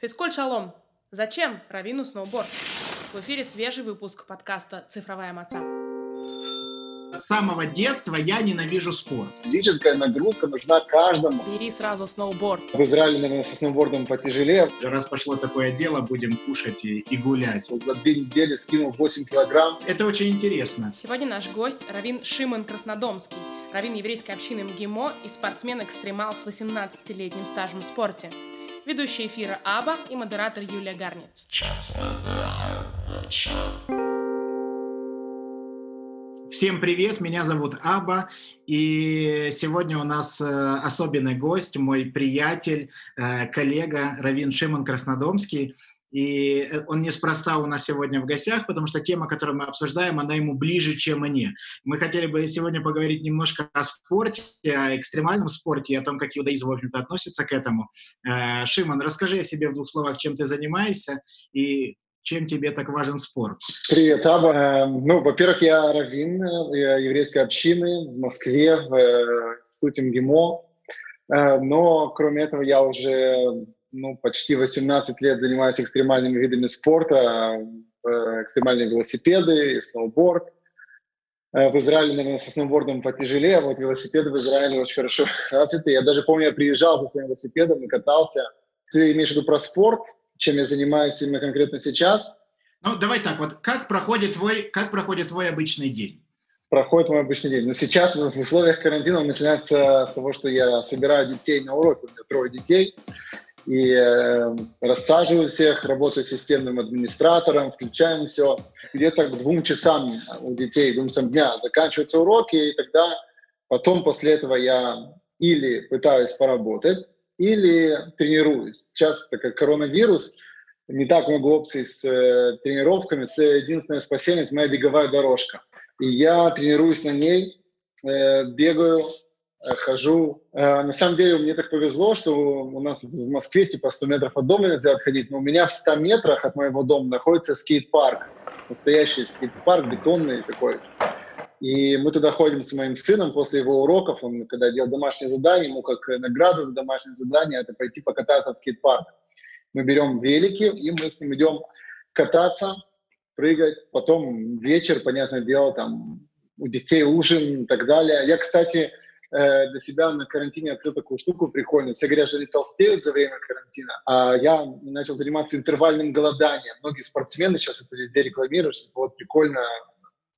Физкуль шалом! Зачем Равину сноуборд? В эфире свежий выпуск подкаста «Цифровая маца». С самого детства я ненавижу спорт. Физическая нагрузка нужна каждому. Бери сразу сноуборд. В Израиле, наверное, со сноубордом потяжелее. Раз пошло такое дело, будем кушать и, и гулять. За две недели скинул 8 килограмм. Это очень интересно. Сегодня наш гость Равин Шимон Краснодомский, равин еврейской общины МГИМО и спортсмен-экстремал с 18-летним стажем в спорте. Ведущий эфира Аба и модератор Юлия Гарнец. Всем привет, меня зовут Аба, и сегодня у нас э, особенный гость, мой приятель, э, коллега Равин Шимон Краснодомский. И э, он неспроста у нас сегодня в гостях, потому что тема, которую мы обсуждаем, она ему ближе, чем мне. Мы хотели бы сегодня поговорить немножко о спорте, о экстремальном спорте и о том, как иудаизм, в общем-то, относится к этому. Э, Шимон, расскажи о себе в двух словах, чем ты занимаешься и чем тебе так важен спорт? Привет, Аба. Э, ну, во-первых, я раввин еврейской общины в Москве, в институте МГИМО. Но, кроме этого, я уже ну, почти 18 лет занимаюсь экстремальными видами спорта, э, экстремальные велосипеды, сноуборд. Э, в Израиле, наверное, со сноубордом потяжелее, а вот велосипеды в Израиле очень хорошо развиты. Я даже помню, я приезжал со своим велосипедом и катался. Ты имеешь в виду про спорт, чем я занимаюсь именно конкретно сейчас? Ну, давай так, вот как проходит твой, как проходит твой обычный день? проходит мой обычный день. Но сейчас в условиях карантина начинается с того, что я собираю детей на уроки. У меня трое детей и э, рассаживаю всех, работаю системным администратором, включаем все. Где-то к двум часам у детей, двум часам дня заканчиваются уроки, и тогда потом после этого я или пытаюсь поработать, или тренируюсь. Сейчас, так как коронавирус, не так много опций с э, тренировками. С, единственное спасение – это моя беговая дорожка. И я тренируюсь на ней, э, бегаю хожу. Э, на самом деле мне так повезло, что у нас в Москве типа 100 метров от дома нельзя отходить, но у меня в 100 метрах от моего дома находится скейт-парк. Настоящий скейт-парк, бетонный такой. И мы туда ходим с моим сыном после его уроков. Он, когда делал домашнее задание, ему как награда за домашнее задание, это пойти покататься в скейт-парк. Мы берем велики, и мы с ним идем кататься, прыгать. Потом вечер, понятное дело, там у детей ужин и так далее. Я, кстати, э, для себя на карантине открыл такую штуку прикольную. Все говорят, что они толстеют за время карантина, а я начал заниматься интервальным голоданием. Многие спортсмены сейчас это везде рекламируют, что вот прикольно,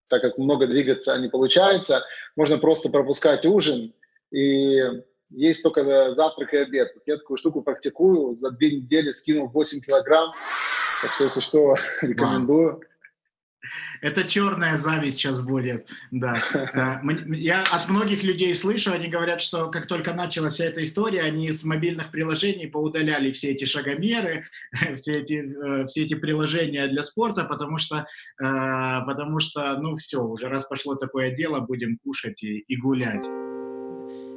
так как много двигаться не получается, можно просто пропускать ужин и есть только завтрак и обед. Вот я такую штуку практикую, за две недели скинул 8 килограмм, так что, если что, рекомендую. Это черная зависть сейчас будет, да. Э, я от многих людей слышу, они говорят, что как только началась вся эта история, они с мобильных приложений поудаляли все эти шагомеры, все эти, э, все эти приложения для спорта, потому что, э, потому что, ну все, уже раз пошло такое дело, будем кушать и, и гулять.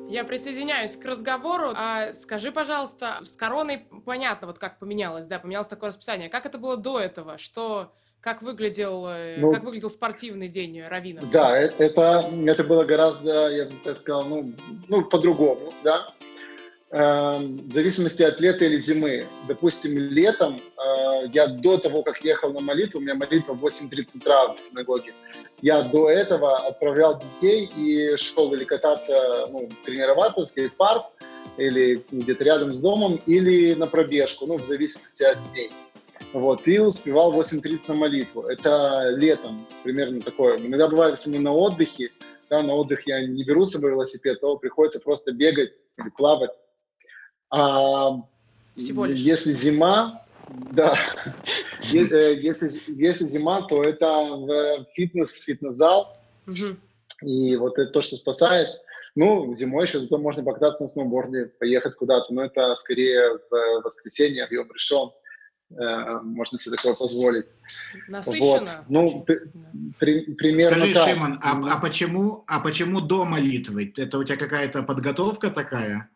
Я присоединяюсь к разговору. А скажи, пожалуйста, с короной понятно, вот как поменялось, да, поменялось такое расписание. Как это было до этого? Что как выглядел, э, ну, как выглядел спортивный день Равина? Да, это, это было гораздо, я бы так сказал, ну, ну по-другому, да. Эм, в зависимости от лета или зимы. Допустим, летом э, я до того, как ехал на молитву, у меня молитва в 8.30 утра в синагоге, я до этого отправлял детей и шел или кататься, ну, тренироваться в скейт-парк, или где-то рядом с домом, или на пробежку, ну, в зависимости от дней. Вот, и успевал 8.30 на молитву. Это летом примерно такое. Иногда бывает, если мы на отдыхе, да, на отдых я не беру с собой велосипед, то приходится просто бегать или плавать. А Всего лишь. Если зима, да, э, если, если зима, то это в фитнес, фитнес-зал. И вот это то, что спасает. Ну, зимой еще зато можно покататься на сноуборде, поехать куда-то, но это скорее в воскресенье, в Йом решен. Э, можно себе такое позволить. Насыщенно. Вот. Ну, при, примерно Скажи, так. Шимон, а, а, почему, а почему до молитвы? Это у тебя какая-то подготовка такая?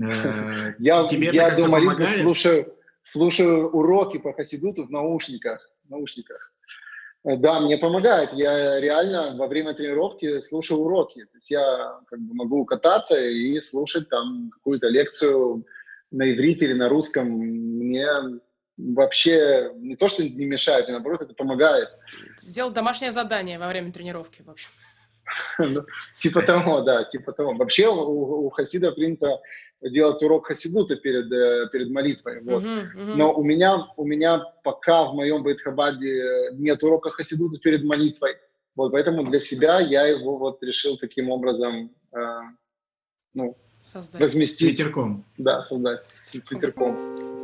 Э, я Тебе я до молитвы слушаю, слушаю уроки по хасидуту в наушниках. наушниках. Да, мне помогает. Я реально во время тренировки слушаю уроки. То есть я как бы могу кататься и слушать там какую-то лекцию на иврите или на русском мне вообще не то, что не мешает, а наоборот, это помогает. Сделал домашнее задание во время тренировки, в общем. Ну, типа того, да, типа того. Вообще у, хасида принято делать урок хасидута перед, э, перед молитвой. Вот. Uh-huh, uh-huh. Но у меня, у меня пока в моем Байтхабаде нет урока хасидута перед молитвой. Вот, поэтому для себя я его вот решил таким образом э, ну, создать. разместить. Ветерком. Да, создать с ветерком.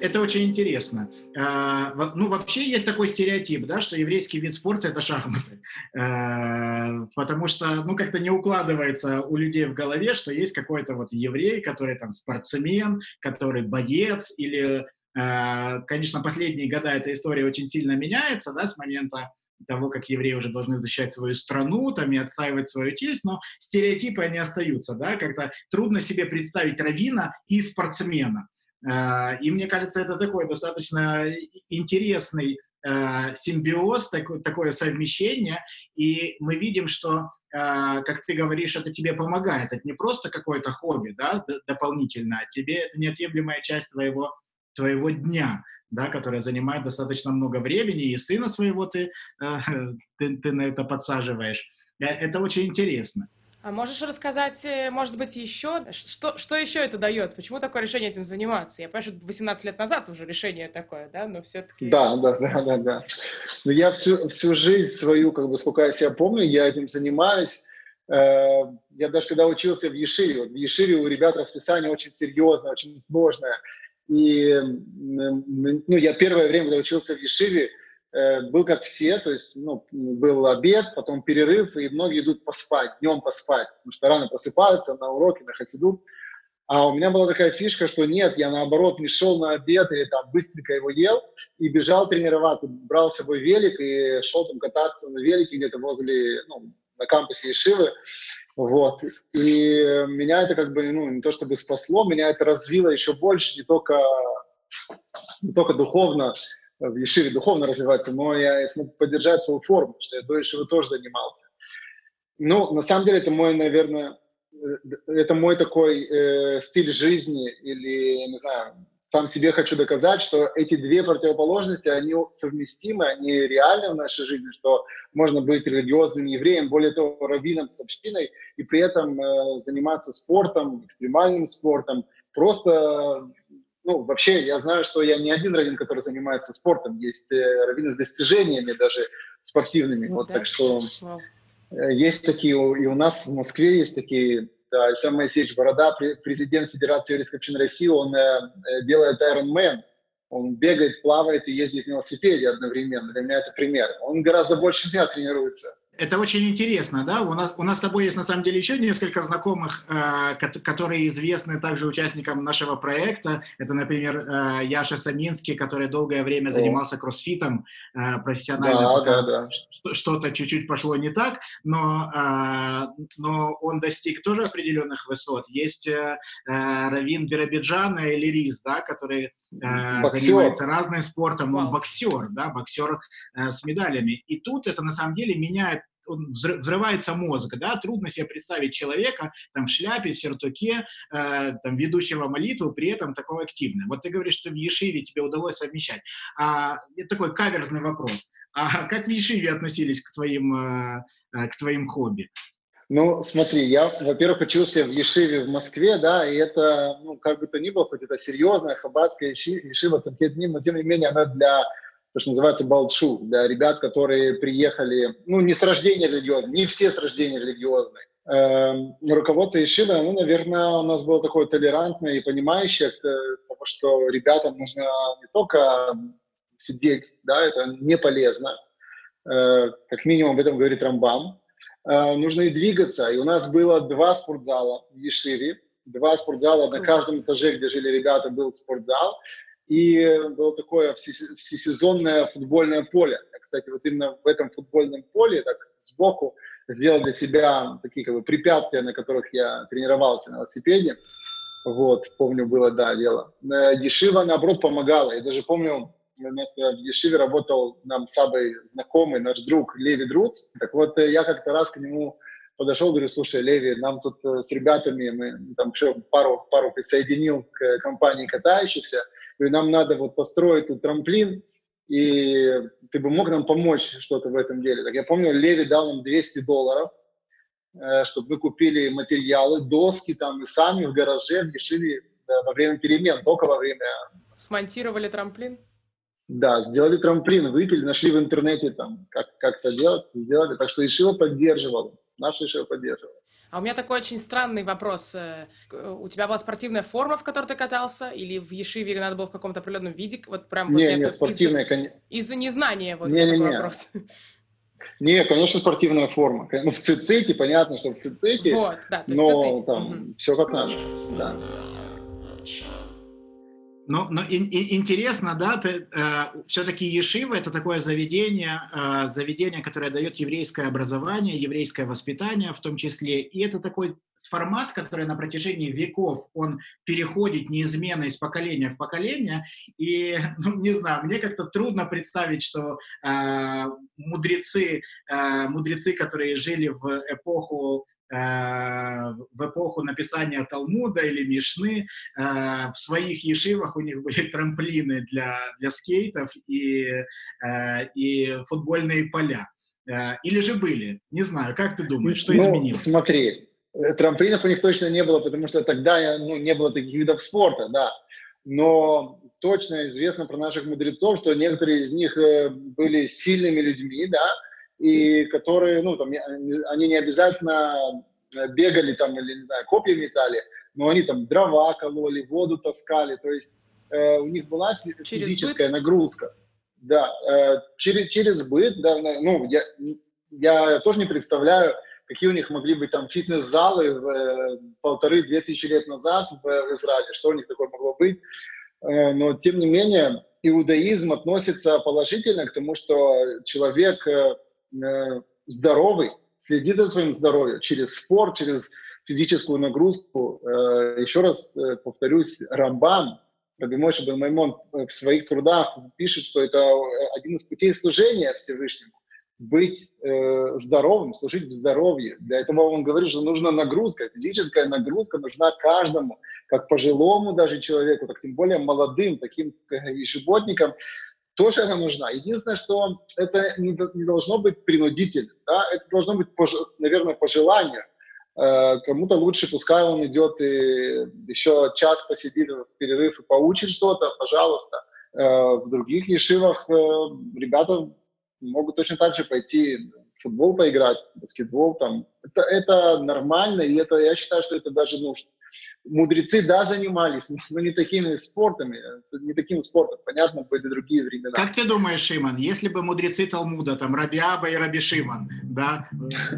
Это очень интересно. А, ну, вообще есть такой стереотип, да, что еврейский вид спорта – это шахматы. А, потому что, ну, как-то не укладывается у людей в голове, что есть какой-то вот еврей, который там спортсмен, который боец, или, а, конечно, последние года эта история очень сильно меняется, да, с момента того, как евреи уже должны защищать свою страну там, и отстаивать свою честь, но стереотипы, они остаются, да, как-то трудно себе представить равина и спортсмена. Э, и мне кажется, это такой достаточно интересный э, симбиоз, такое совмещение. И мы видим, что, э, как ты говоришь, это тебе помогает. Это не просто какое-то хобби да, дополнительное, а тебе это неотъемлемая часть твоего, твоего дня да, которая занимает достаточно много времени, и сына своего ты, ты, ты на это подсаживаешь. Это очень интересно. А можешь рассказать, э, может быть, еще, что, что еще это дает? Почему такое решение этим заниматься? Я понимаю, что 18 лет назад уже решение такое, да, но все-таки... Да, да, да, да, да. Но я всю, всю жизнь свою, как бы, сколько я себя помню, я этим занимаюсь. Э, я даже когда учился в Ешиве, в Ешиве у ребят расписание очень серьезное, очень сложное. И ну, я первое время, когда учился в Ешиве, Э, был как все, то есть ну, был обед, потом перерыв, и многие идут поспать, днем поспать, потому что рано просыпаются на уроки, на хасиду. А у меня была такая фишка, что нет, я наоборот не шел на обед или там быстренько его ел и бежал тренироваться, брал с собой велик и шел там кататься на велике где-то возле, ну, на кампусе Ешивы. Вот. И меня это как бы, ну, не то чтобы спасло, меня это развило еще больше, не только, не только духовно, в Ешиве духовно развиваться, но я смог поддержать свою форму, что я до Ешивы тоже занимался. Ну, на самом деле, это мой, наверное, э, это мой такой э, стиль жизни или, не знаю, сам себе хочу доказать, что эти две противоположности, они совместимы, они реальны в нашей жизни, что можно быть религиозным евреем, более того, раввином с общиной, и при этом э, заниматься спортом, экстремальным спортом, просто ну, вообще, я знаю, что я не один раввин, который занимается спортом. Есть э, раввины с достижениями даже спортивными. Вот, да? Так что Вау. Э, есть такие, и у нас в Москве есть такие, да, Александр Моисеевич Борода, президент Федерации еврейской общины России, он э, э делает Iron Man. Он бегает, плавает и ездит на велосипеде одновременно. Для меня это пример. Он гораздо больше меня тренируется это очень интересно, да? У нас, у нас с тобой есть на самом деле еще несколько знакомых, э, которые известны также участникам нашего проекта. Это, например, э, Яша Саминский, который долгое время занимался кроссфитом э, профессионально, да, пока да, да. что-то чуть-чуть пошло не так, но, э, но он достиг тоже определенных высот. Есть э, э Равин Биробиджан и Лирис, да, который э, занимается разным спортом. Он боксер, да, боксер э, с медалями. И тут это на самом деле меняет взрывается мозг, да, трудно себе представить человека там в шляпе, в сертуке, э, там, ведущего молитву, при этом такого активного. Вот ты говоришь, что в Ешиве тебе удалось совмещать. А, это такой каверзный вопрос. А как в Ешиве относились к твоим, э, э к твоим хобби? Ну, смотри, я, во-первых, учился в Ешиве в Москве, да, и это, ну, как бы то ни было, хоть это серьезная хаббатская Ешива, но тем не менее она для то, что называется балчу, для ребят, которые приехали, ну, не с рождения религиозные, не все с рождения религиозные. Эм, руководство Ишива, ну, наверное, у нас было такое толерантное и понимающее, потому что ребятам нужно не только сидеть, да, это не полезно, э, как минимум об этом говорит Рамбам, э, нужно и двигаться. И у нас было два спортзала в Ешиве, два спортзала на каждом этаже, где жили ребята, был спортзал и было такое всесезонное футбольное поле. Кстати, вот именно в этом футбольном поле, так сбоку, сделал для себя такие как бы препятствия, на которых я тренировался на велосипеде. Вот, помню, было, да, дело. Ешива, наоборот, помогала. Я даже помню, у нас в Ешиве работал нам с знакомый, наш друг Леви Друц. Так вот, я как-то раз к нему подошел, говорю, слушай, Леви, нам тут э, с ребятами, мы там еще пару, пару присоединил к компании катающихся, говорю, нам надо вот построить тут трамплин, и ты бы мог нам помочь что-то в этом деле. Так я помню, Леви дал нам 200 долларов, э, чтобы мы купили материалы, доски там, и сами в гараже решили во время перемен, только во время... Смонтировали трамплин? Да, сделали трамплин, выпили, нашли в интернете там, как, как это делать, сделали. Так что Ишива поддерживал, наш Ишива поддерживал. А у меня такой очень странный вопрос. Э, у тебя была спортивная форма, в которой ты катался? Или в Ешиве надо было в каком-то определенном виде? Вот прям не, вот нет, спортивная, из-за, из-за незнания вот не, не, такой не. вопрос. Не, конечно, спортивная форма. Ну, в циците, понятно, что в циците, вот, да, но циците. там угу. все как надо. Да. Но, но и, и, интересно, да, ты, э, все-таки Ешива это такое заведение, э, заведение, которое дает еврейское образование, еврейское воспитание в том числе. И это такой формат, который на протяжении веков, он переходит неизменно из поколения в поколение. И, ну, не знаю, мне как-то трудно представить, что э, мудрецы, э, мудрецы, которые жили в эпоху в эпоху написания Талмуда или Мишны э, в своих ешивах у них были трамплины для, для скейтов и, э, и футбольные поля. Или же были? Не знаю, как ты думаешь, что ну, изменилось? Смотри, трамплинов у них точно не было, потому что тогда ну, не было таких видов спорта, да. Но точно известно про наших мудрецов, что некоторые из них были сильными людьми, да, и которые, ну, там, они не обязательно э, бегали там или, не знаю, копья метали, но они там дрова кололи, воду таскали, то есть э, у них была через физическая быт? нагрузка. Да, э, через, через быт, да, ну, я, я тоже не представляю, какие у них могли быть там фитнес-залы в э, полторы-две тысячи лет назад в, в Израиле, что у них такое могло быть. Э, но, тем не менее, иудаизм относится положительно к тому, что человек Э, здоровый, следит за своим здоровьем через спорт, через физическую нагрузку. Э, еще раз э, повторюсь, Рамбан, Рабимойша Бен Маймон в своих трудах пишет, что это один из путей служения Всевышнему. Быть э, здоровым, служить в здоровье. Для этого он говорит, что нужна нагрузка, физическая нагрузка нужна каждому, как пожилому даже человеку, так тем более молодым, таким ежеботникам тоже она нужна. Единственное, что это не, не должно быть принудительно, да? это должно быть, наверное, по желанию. Э, кому-то лучше, пускай он идет и еще час посидит в перерыв и поучит что-то, пожалуйста. Э, в других ешивах э, ребята могут точно так же пойти футбол поиграть, баскетбол там. Это, это нормально, и это, я считаю, что это даже нужно мудрецы, да, занимались, но не такими спортами, не таким спортом. Понятно, были другие времена. Как ты думаешь, Шиман, если бы мудрецы Талмуда, там, Рабиаба и Раби Шиман, да,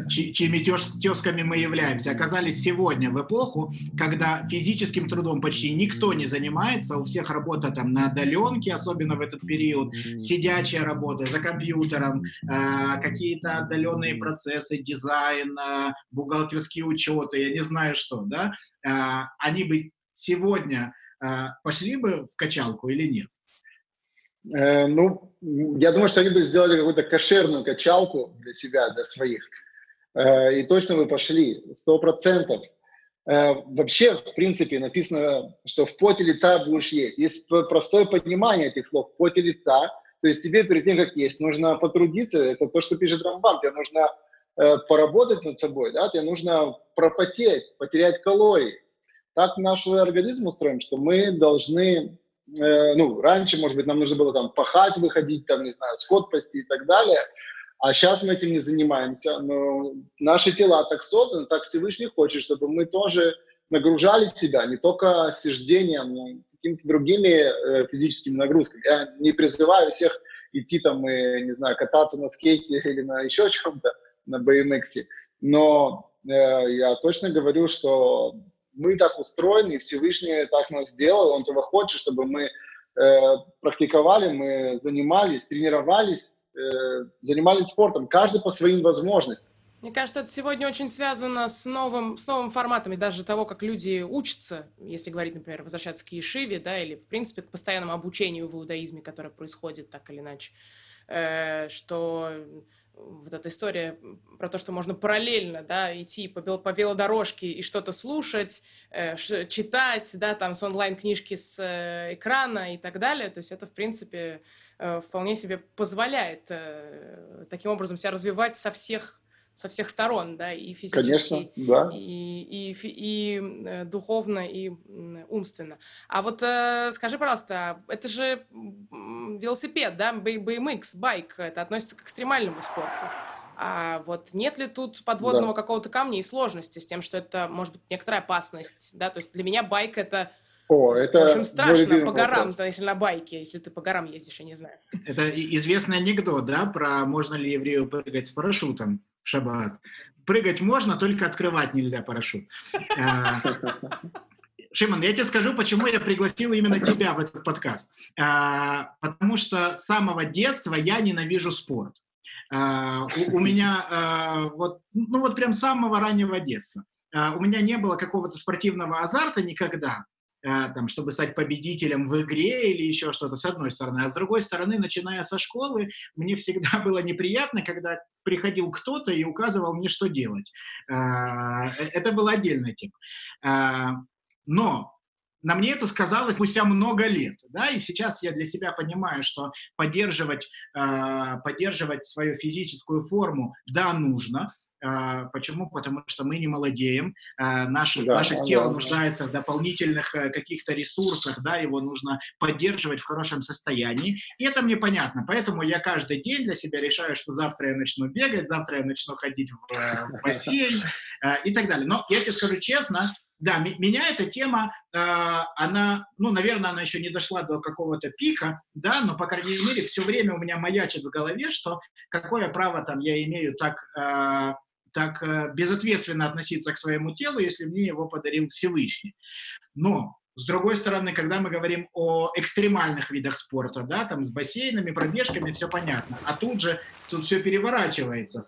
чьими тезками мы являемся, оказались сегодня в эпоху, когда физическим трудом почти никто не занимается, у всех работа там на отдаленке, особенно в этот период, сидячая работа за компьютером, э, какие-то отдаленные процессы, дизайн, э, бухгалтерские учеты, я не знаю что, да, а, они бы сегодня а, пошли бы в качалку или нет? Э, ну, я думаю, что они бы сделали какую-то кошерную качалку для себя, для своих. Э, и точно бы пошли, сто процентов. Э, вообще, в принципе, написано, что в поте лица будешь есть. Есть простое понимание этих слов. В поте лица. То есть тебе перед тем, как есть, нужно потрудиться. Это то, что пишет Рамбан. Тебе нужно Э, поработать над собой, да, тебе нужно пропотеть, потерять калории. Так наш организм устроен, что мы должны, э, ну, раньше, может быть, нам нужно было там пахать, выходить, там, не знаю, сход пасти и так далее, а сейчас мы этим не занимаемся. Но наши тела так созданы, так Всевышний хочет, чтобы мы тоже нагружали себя не только сиждением, но какими-то другими э, физическими нагрузками. Я не призываю всех идти там и, не знаю, кататься на скейте или на еще чем-то, на BMX. Но э, я точно говорю, что мы так устроены, и Всевышний так нас сделал, Он этого хочет, чтобы мы э, практиковали, мы занимались, тренировались, э, занимались спортом, каждый по своим возможностям. Мне кажется, это сегодня очень связано с новым, с новым форматом и даже того, как люди учатся, если говорить, например, возвращаться к Ешиве, да, или, в принципе, к постоянному обучению в иудаизме, которое происходит так или иначе, э, что вот эта история про то, что можно параллельно, да, идти по, по велодорожке и что-то слушать, э, читать, да, там с онлайн-книжки с э, экрана и так далее, то есть это, в принципе, э, вполне себе позволяет э, таким образом себя развивать со всех со всех сторон, да, и физически, Конечно, да. и, и, и, э, духовно, и умственно. А вот э, скажи, пожалуйста, это же велосипед, да, BMX, байк, это относится к экстремальному спорту. А вот нет ли тут подводного да. какого-то камня и сложности с тем, что это может быть некоторая опасность, да, то есть для меня байк это о, это в общем, страшно по горам, то, если на байке, если ты по горам ездишь, я не знаю. Это известный анекдот, да, про можно ли еврею прыгать с парашютом в шаббат. Прыгать можно, только открывать нельзя парашют. А, Шимон, я тебе скажу, почему я пригласил именно тебя в этот подкаст. А, потому что с самого детства я ненавижу спорт. А, у меня вот, ну вот прям с самого раннего детства. У меня не было какого-то спортивного азарта никогда. Э, там, чтобы стать победителем в игре или еще что-то, с одной стороны. А с другой стороны, начиная со школы, мне всегда было неприятно, когда приходил кто-то и указывал мне, что делать. Э, э, это была отдельная тема. Но на мне это сказалось спустя много лет, да, и сейчас я для себя понимаю, что поддерживать, поддерживать свою физическую форму, да, нужно, почему? Потому что мы не молодеем, а, наше, да, наше тело да. нуждается в дополнительных э, каких-то ресурсах, да, его нужно поддерживать в хорошем состоянии, и это мне понятно, поэтому я каждый день для себя решаю, что завтра я начну бегать, завтра я начну ходить в, э, в бассейн э, и так далее. Но я тебе скажу честно, да, меня эта тема, она, ну, наверное, она еще не дошла до какого-то пика, да, но, по крайней мере, все время у меня маячит в голове, что какое право там я имею так так э, безответственно относиться к своему телу, если мне его подарил Всевышний. Но с другой стороны, когда мы говорим о экстремальных видах спорта, да, там с бассейнами, пробежками, все понятно. А тут же тут все переворачивается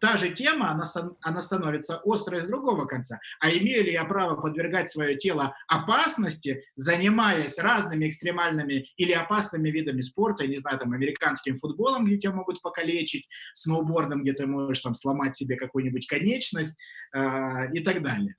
та же тема, она, она становится острой с другого конца. А имею ли я право подвергать свое тело опасности, занимаясь разными экстремальными или опасными видами спорта, не знаю, там, американским футболом, где тебя могут покалечить, сноубордом, где ты можешь там сломать себе какую-нибудь конечность э, и так далее.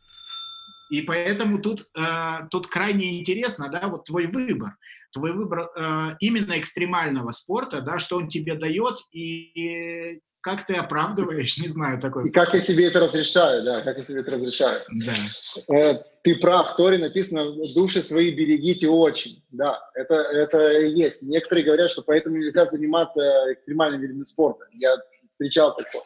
И поэтому тут, э, тут крайне интересно, да, вот твой выбор, твой выбор э, именно экстремального спорта, да, что он тебе дает и как ты оправдываешь, не знаю, такой... И как я себе это разрешаю, да, как я себе это разрешаю. Да. Э, ты прав, в Торе написано, души свои берегите очень, да, это, это есть. Некоторые говорят, что поэтому нельзя заниматься экстремальными видами спорта. Я встречал такое.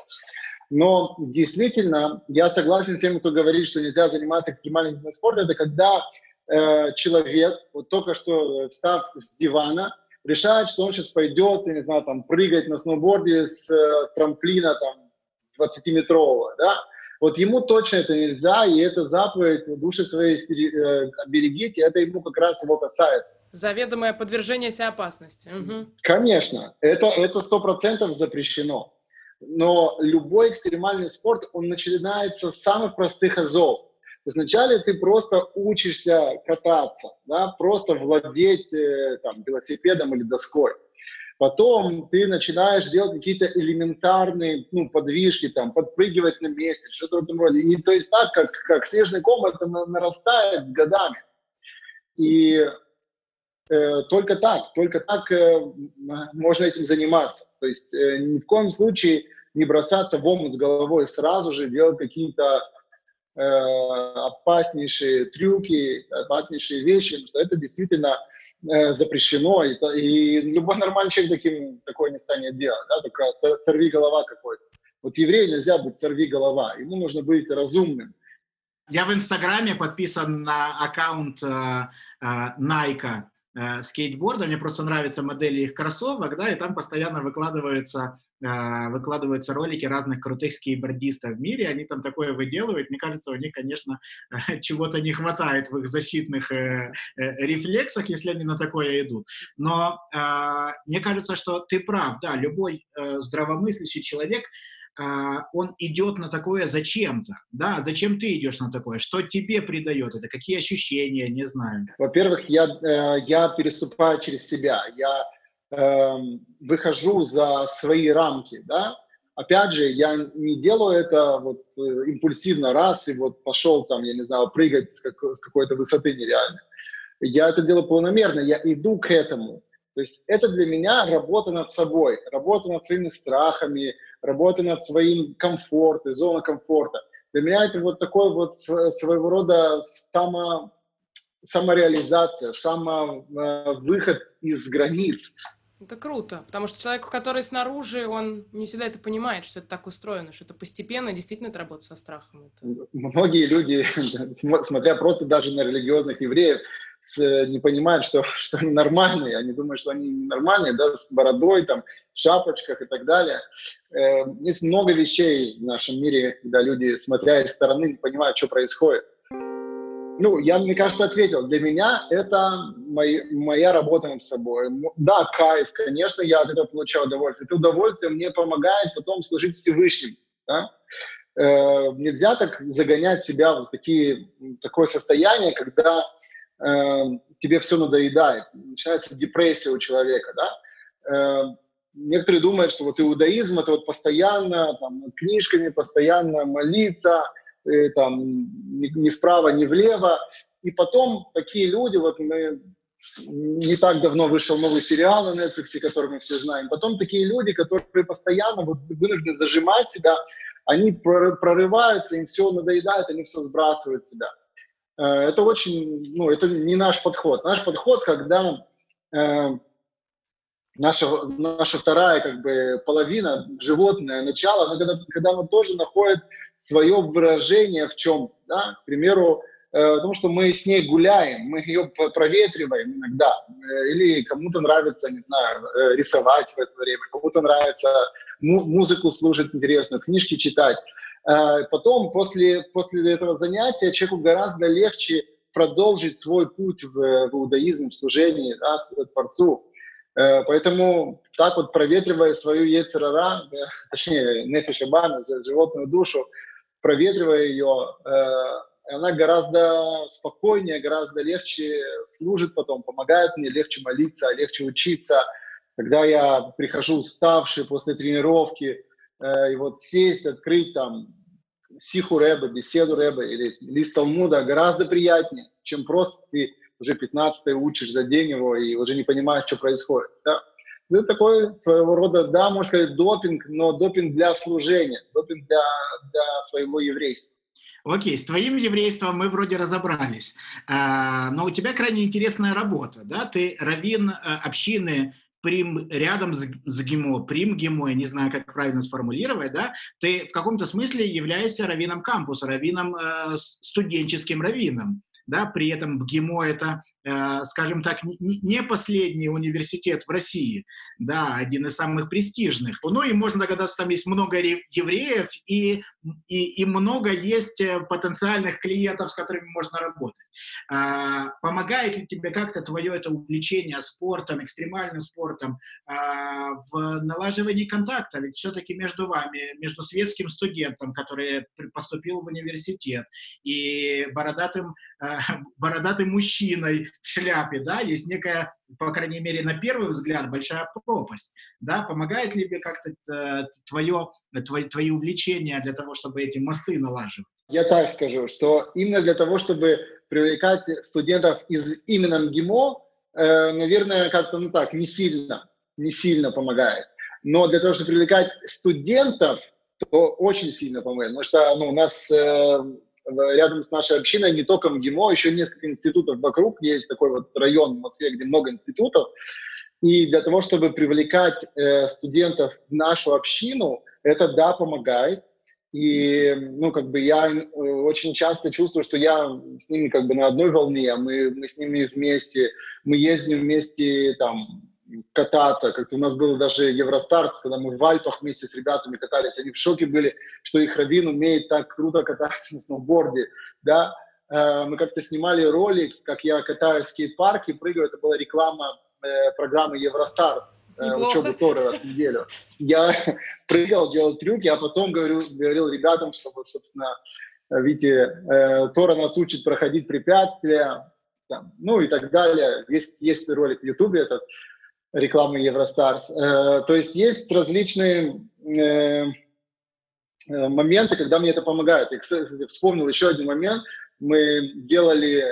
Но действительно, я согласен с тем, кто говорит, что нельзя заниматься экстремальным видом спорта, это когда э, человек, вот только что встав с дивана, решает, что он сейчас пойдет, я не знаю, там, прыгать на сноуборде с э, трамплина там 20-метрового, да, вот ему точно это нельзя, и это заповедь души своей э, берегите, это ему как раз его касается. Заведомое подвержение себе опасности. Угу. Конечно, это это сто процентов запрещено. Но любой экстремальный спорт, он начинается с самых простых азов. Вначале ты просто учишься кататься, да, просто владеть э, там, велосипедом или доской. Потом ты начинаешь делать какие-то элементарные ну, подвижки, там, подпрыгивать на месте, что-то в этом роде. И то есть так, как, как снежный ком, это нарастает с годами. И э, только так, только так э, можно этим заниматься. То есть э, ни в коем случае не бросаться в омут с головой сразу же, делать какие-то опаснейшие трюки, опаснейшие вещи, что это действительно э, запрещено, и, и любой нормальный человек таким, такое не станет делать, да, только сорви голова какой-то. Вот еврею нельзя быть сорви голова, ему нужно быть разумным. Я в Инстаграме подписан на аккаунт э, э, Nike, э, скейтборда, мне просто нравятся модели их кроссовок, да, и там постоянно выкладываются, э, выкладываются ролики разных крутых скейтбордистов в мире, они там такое выделывают, мне кажется, у них, конечно, э, чего-то не хватает в их защитных э, э, рефлексах, если они на такое идут. Но э, мне кажется, что ты прав, да, любой э, здравомыслящий человек он идет на такое зачем-то, да, зачем ты идешь на такое, что тебе придает это, какие ощущения, не знаю. Во-первых, я, э, я переступаю через себя, я э, выхожу за свои рамки, да, опять же, я не делаю это вот э, импульсивно раз и вот пошел там, я не знаю, прыгать с, с какой-то высоты нереальной. Я это делаю планомерно, я иду к этому. То есть это для меня работа над собой, работа над своими страхами, работа над своим комфортом, зона комфорта. Для меня это вот такой вот своего рода само, самореализация, самовыход из границ. Это круто, потому что человеку, который снаружи, он не всегда это понимает, что это так устроено, что это постепенно действительно это работа со страхом. Это... Многие люди, смотря просто даже на религиозных евреев, не понимают, что, что они нормальные, они думают, что они нормальные, да, с бородой, там, шапочках и так далее. Э, есть много вещей в нашем мире, когда люди, смотря из стороны, не понимают, что происходит. Ну, я, мне кажется, ответил. Для меня это мой, моя работа над собой. Да, кайф, конечно, я от этого получаю удовольствие. Это удовольствие мне помогает потом служить Всевышним. Да? Э, нельзя так загонять себя в такие, такое состояние, когда э, тебе все надоедает. Начинается депрессия у человека. Да? Э, некоторые думают, что вот иудаизм это вот постоянно там, книжками, постоянно молиться – э, там, ни, ни вправо, ни влево. И потом такие люди, вот мы не так давно вышел новый сериал на Netflix, который мы все знаем. Потом такие люди, которые постоянно вот, вынуждены зажимать себя, они прорываются, им все надоедает, они все сбрасывают себя. Э, это очень, ну, это не наш подход. Наш подход, когда э, наша, наша вторая как бы половина, животное, начало, она когда, когда она тоже находит свое выражение в чем, да, к примеру, э, потому что мы с ней гуляем, мы ее проветриваем иногда, э, или кому-то нравится, не знаю, рисовать в это время, кому-то нравится му- музыку слушать интересную, книжки читать. Потом, после, после этого занятия, человеку гораздо легче продолжить свой путь в, в иудаизм, в служении да, Творцу. Поэтому так вот проветривая свою ецерара, точнее, нефешабана, животную душу, проветривая ее, э, она гораздо спокойнее, гораздо легче служит потом, помогает мне легче молиться, легче учиться. Когда я прихожу уставший после тренировки, э, и вот сесть, открыть там сиху Рэба, беседу Рэба или лист Талмуда гораздо приятнее, чем просто ты уже 15 учишь за день его и уже не понимаешь, что происходит. Да? Это такой своего рода, да, можно сказать, допинг, но допинг для служения, допинг для, для своего еврейства. Окей, с твоим еврейством мы вроде разобрались, а, но у тебя крайне интересная работа, да? Ты раввин э, общины Прим рядом с, с ГИМО, Прим ГИМО, я не знаю, как правильно сформулировать, да? Ты в каком-то смысле являешься раввином кампуса, раввином, э, студенческим раввином да, при этом ГИМО это, э, скажем так, не последний университет в России, да, один из самых престижных. Ну и можно догадаться, там есть много евреев и, и, и много есть э, потенциальных клиентов, с которыми можно работать. А, помогает ли тебе как-то твое это увлечение спортом, экстремальным спортом а, в налаживании контакта? Ведь все-таки между вами, между светским студентом, который поступил в университет, и бородатым, а, бородатым мужчиной в шляпе, да, есть некая, по крайней мере, на первый взгляд, большая пропасть. Да? Помогает ли тебе как-то э, твое, твои увлечения для того, чтобы эти мосты налаживать? Я так скажу, что именно для того, чтобы привлекать студентов из именно МГИМО, э, наверное, как-то ну так, не сильно, не сильно помогает. Но для того, чтобы привлекать студентов, то очень сильно помогает. Потому что ну, у нас э, рядом с нашей общиной не только МГИМО, еще несколько институтов вокруг. Есть такой вот район в Москве, где много институтов. И для того, чтобы привлекать э, студентов в нашу общину, это да, помогает. И, ну, как бы я э, очень часто чувствую, что я с ними как бы на одной волне, мы, мы с ними вместе, мы ездим вместе там кататься. Как-то у нас было даже Евростарс, когда мы в Альпах вместе с ребятами катались. Они в шоке были, что их раввин умеет так круто кататься на сноуборде, да. Э, мы как-то снимали ролик, как я катаюсь в скейт-парке, прыгаю. Это была реклама э, программы Евростарс э, учебу Торы раз в неделю. Я прыгал, делал трюки, а потом говорю, говорил ребятам, что вот, собственно, видите, Тора нас учит проходить препятствия, там, ну и так далее. Есть, есть ролик в Ютубе этот, рекламы Евростарс. Э, то есть есть различные э, моменты, когда мне это помогает. Я, кстати, вспомнил еще один момент. Мы делали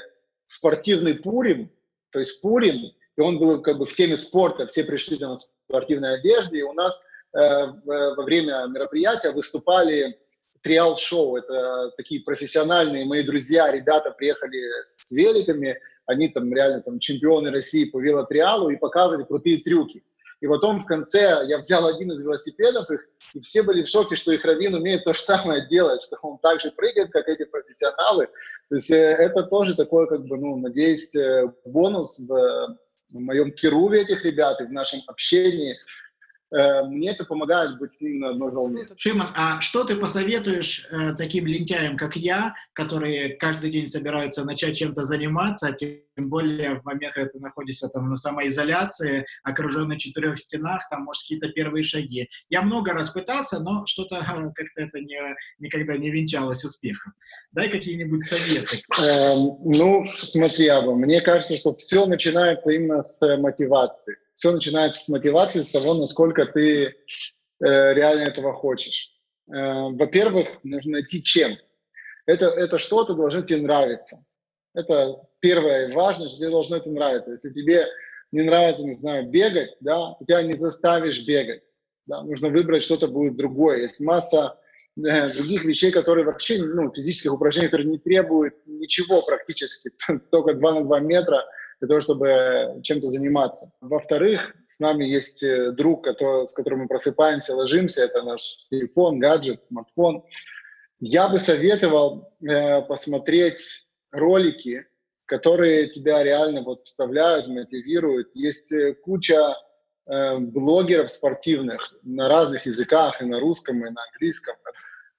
спортивный пурим, то есть пурим, и он был как бы в теме спорта, все пришли там в спортивной одежде, и у нас э, во время мероприятия выступали триал-шоу. Это такие профессиональные мои друзья, ребята приехали с великами, они там реально там чемпионы России по велотриалу и показывали крутые трюки. И потом в конце я взял один из велосипедов их, и все были в шоке, что их Равин умеет то же самое делать, что он так же прыгает, как эти профессионалы. То есть э, это тоже такой, как бы, ну, надеюсь, э, бонус в, в моем керуве этих ребят и в нашем общении. Э, мне это помогает быть с ним на одной волне. Шимон, а что ты посоветуешь э, таким лентяям, как я, которые каждый день собираются начать чем-то заниматься, тем более в момент, когда ты находишься там на самоизоляции, окруженный в четырех стенах, там, может, какие-то первые шаги. Я много раз пытался, но что-то как-то это не, никогда не венчалось успехом. Дай какие-нибудь советы. Эм, ну, смотри, Аба, мне кажется, что все начинается именно с мотивации все начинается с мотивации, с того, насколько ты э, реально этого хочешь. Э, во-первых, нужно найти чем. Это, это что-то должно тебе нравиться. Это первое важное, что тебе должно это нравиться. Если тебе не нравится, не знаю, бегать, да, тебя не заставишь бегать. Да, нужно выбрать что-то будет другое. Есть масса э, других вещей, которые вообще, ну, физических упражнений, которые не требуют ничего практически, только 2 на 2 метра – для того, чтобы чем-то заниматься. Во-вторых, с нами есть э, друг, который, с которым мы просыпаемся, ложимся, это наш телефон, гаджет, смартфон. Я бы советовал э, посмотреть ролики, которые тебя реально вот вставляют, мотивируют. Есть э, куча э, блогеров спортивных на разных языках, и на русском, и на английском,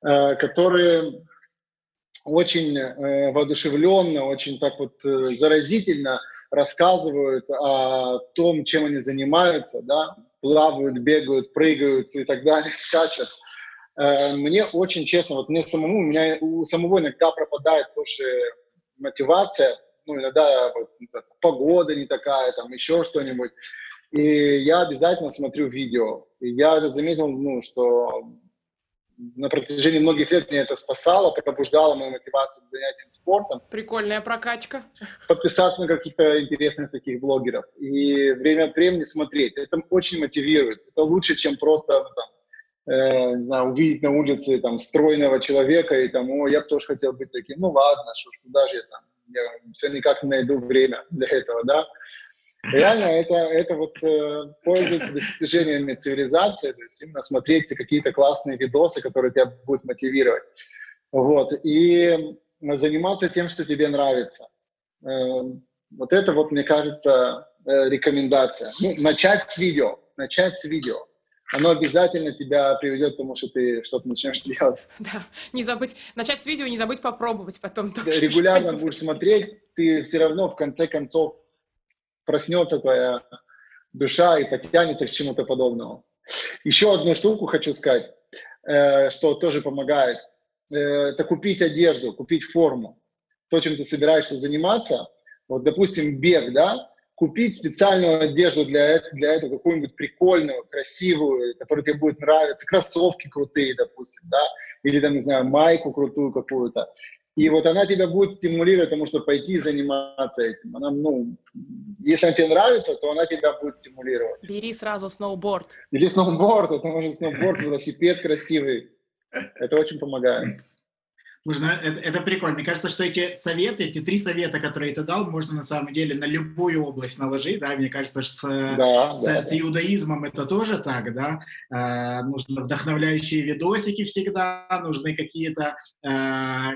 э, которые очень э, воодушевленно, очень так вот э, заразительно рассказывают о том, чем они занимаются, да, плавают, бегают, прыгают и так далее, скачут. Э, мне очень честно, вот мне самому, у меня у самого иногда пропадает тоже мотивация, ну, иногда вот, погода не такая, там еще что-нибудь. И я обязательно смотрю видео. И я заметил, ну, что на протяжении многих лет мне это спасало, пробуждало мою мотивацию к занятиям спортом. Прикольная прокачка. Подписаться на каких-то интересных таких блогеров и время от времени смотреть. Это очень мотивирует. Это лучше, чем просто ну, там, э, не знаю, увидеть на улице там стройного человека и там, о, я бы тоже хотел быть таким. Ну ладно, что ж, куда же я там? Я все никак не найду время для этого, да. Реально, это, это вот э, пользуется достижениями цивилизации, то есть именно смотреть какие-то классные видосы, которые тебя будут мотивировать. Вот. И заниматься тем, что тебе нравится. Э, вот это вот, мне кажется, э, рекомендация. Ну, начать с видео. Начать с видео. Оно обязательно тебя приведет к тому, что ты что-то начнешь делать. Да, не забыть, начать с видео, не забыть попробовать потом тоже. Регулярно будешь смотреть, ты все равно в конце концов проснется твоя душа и потянется к чему-то подобному. Еще одну штуку хочу сказать, э, что тоже помогает. Э, это купить одежду, купить форму. То, чем ты собираешься заниматься, вот, допустим, бег, да, купить специальную одежду для, для этого, какую-нибудь прикольную, красивую, которая тебе будет нравиться, кроссовки крутые, допустим, да, или там, не знаю, майку крутую какую-то. И вот она тебя будет стимулировать, потому что пойти заниматься этим. Она, ну, если она тебе нравится, то она тебя будет стимулировать. Бери сразу сноуборд. Бери сноуборд, это может сноуборд, велосипед красивый. Это очень помогает. Нужно, это, это прикольно. Мне кажется, что эти советы, эти три совета, которые ты дал, можно на самом деле на любую область наложить, да, мне кажется, что с, да, с, да, с иудаизмом это тоже так, да, э, нужны вдохновляющие видосики всегда, нужны какие-то э,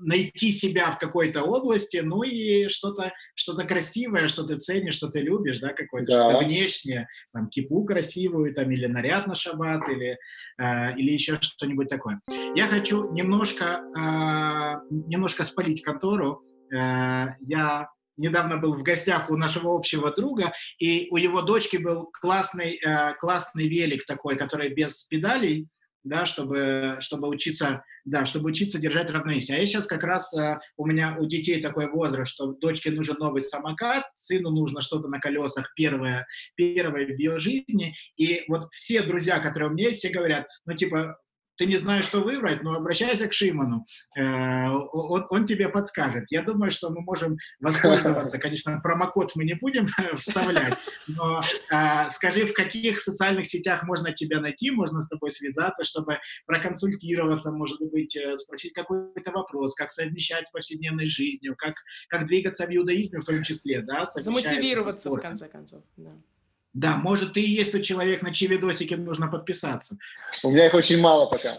найти себя в какой-то области, ну и что-то что красивое, что ты ценишь, что ты любишь, да, какое-то да. что-то внешнее, там, кипу красивую, там, или наряд на шаббат, или, э, или еще что-нибудь такое. Я хочу немножко, э, немножко спалить контору. Э, я недавно был в гостях у нашего общего друга, и у его дочки был классный, э, классный велик такой, который без педалей, да, чтобы, чтобы учиться, да, чтобы учиться держать равновесие. А я сейчас как раз, э, у меня у детей такой возраст, что дочке нужен новый самокат, сыну нужно что-то на колесах первое, первое в ее жизни, и вот все друзья, которые у меня есть, все говорят, ну, типа, ты не знаешь, что выбрать, но обращайся к Шиману, э, он, он тебе подскажет. Я думаю, что мы можем воспользоваться, конечно, промокод мы не будем вставлять, но э, скажи, в каких социальных сетях можно тебя найти, можно с тобой связаться, чтобы проконсультироваться, может быть, э, спросить какой-то вопрос, как совмещать с повседневной жизнью, как, как двигаться в иудаизме в том числе, да, Замотивироваться, в конце концов, да. Да, может, ты и есть тот человек, на чьи видосики нужно подписаться. У меня их очень мало пока.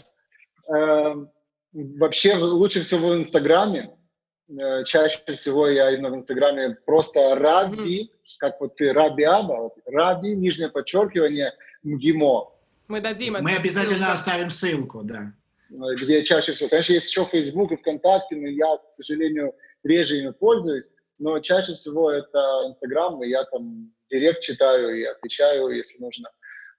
Эм, вообще, лучше всего в Инстаграме. Э, чаще всего я именно в Инстаграме просто Раби, mm-hmm. как вот ты, Раби Аба, Раби, нижнее подчеркивание, МГИМО. Мы дадим Мы обязательно ссылку. оставим ссылку, да. Э, где чаще всего. Конечно, есть еще Facebook и ВКонтакте, но я, к сожалению, реже ими пользуюсь. Но чаще всего это Инстаграм, и я там директ читаю и отвечаю, если нужно.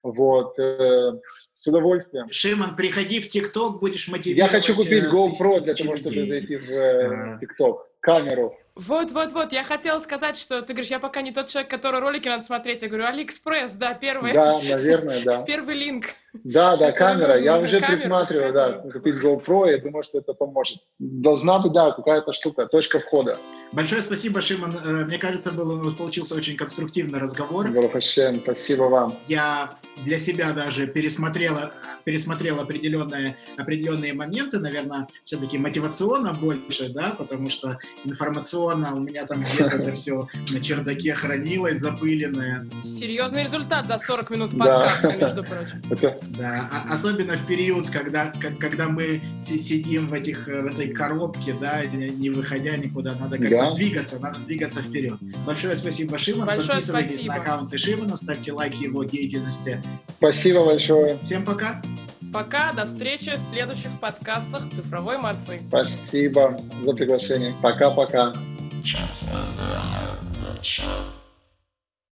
Вот, э, с удовольствием. Шиман, приходи в TikTok, будешь мотивировать. Я хочу купить э, GoPro для того, чтобы зайти в э, TikTok, камеру. Вот, вот, вот, я хотела сказать, что ты говоришь, я пока не тот человек, который ролики надо смотреть. Я говорю, Алиэкспресс, да, первый. Да, наверное, да. Первый link. Да, да, камера. Я уже камеру, присматриваю, камеру. да, купить GoPro, я думаю, что это поможет. Должна быть, да, какая-то штука, точка входа. Большое спасибо, Шимон. Э, мне кажется, был, получился очень конструктивный разговор. ברוך השם, спасибо вам. Я для себя даже пересмотрел, пересмотрел определенные, определенные моменты, наверное, все-таки мотивационно больше, да, потому что информационно у меня там где-то это все на чердаке хранилось, запыленное. Серьезный результат за 40 минут подкаста, да. между прочим. Да, а, особенно в период, когда, когда мы сидим в, этих, в этой коробке, да, не выходя никуда, надо как-то да. двигаться, надо двигаться вперед. Большое спасибо, Шимон. Большое Подписывайтесь спасибо. на аккаунты Шимона, ставьте лайки его деятельности. Спасибо большое. Всем пока. Пока, до встречи в следующих подкастах «Цифровой Марцы». Спасибо за приглашение. Пока-пока.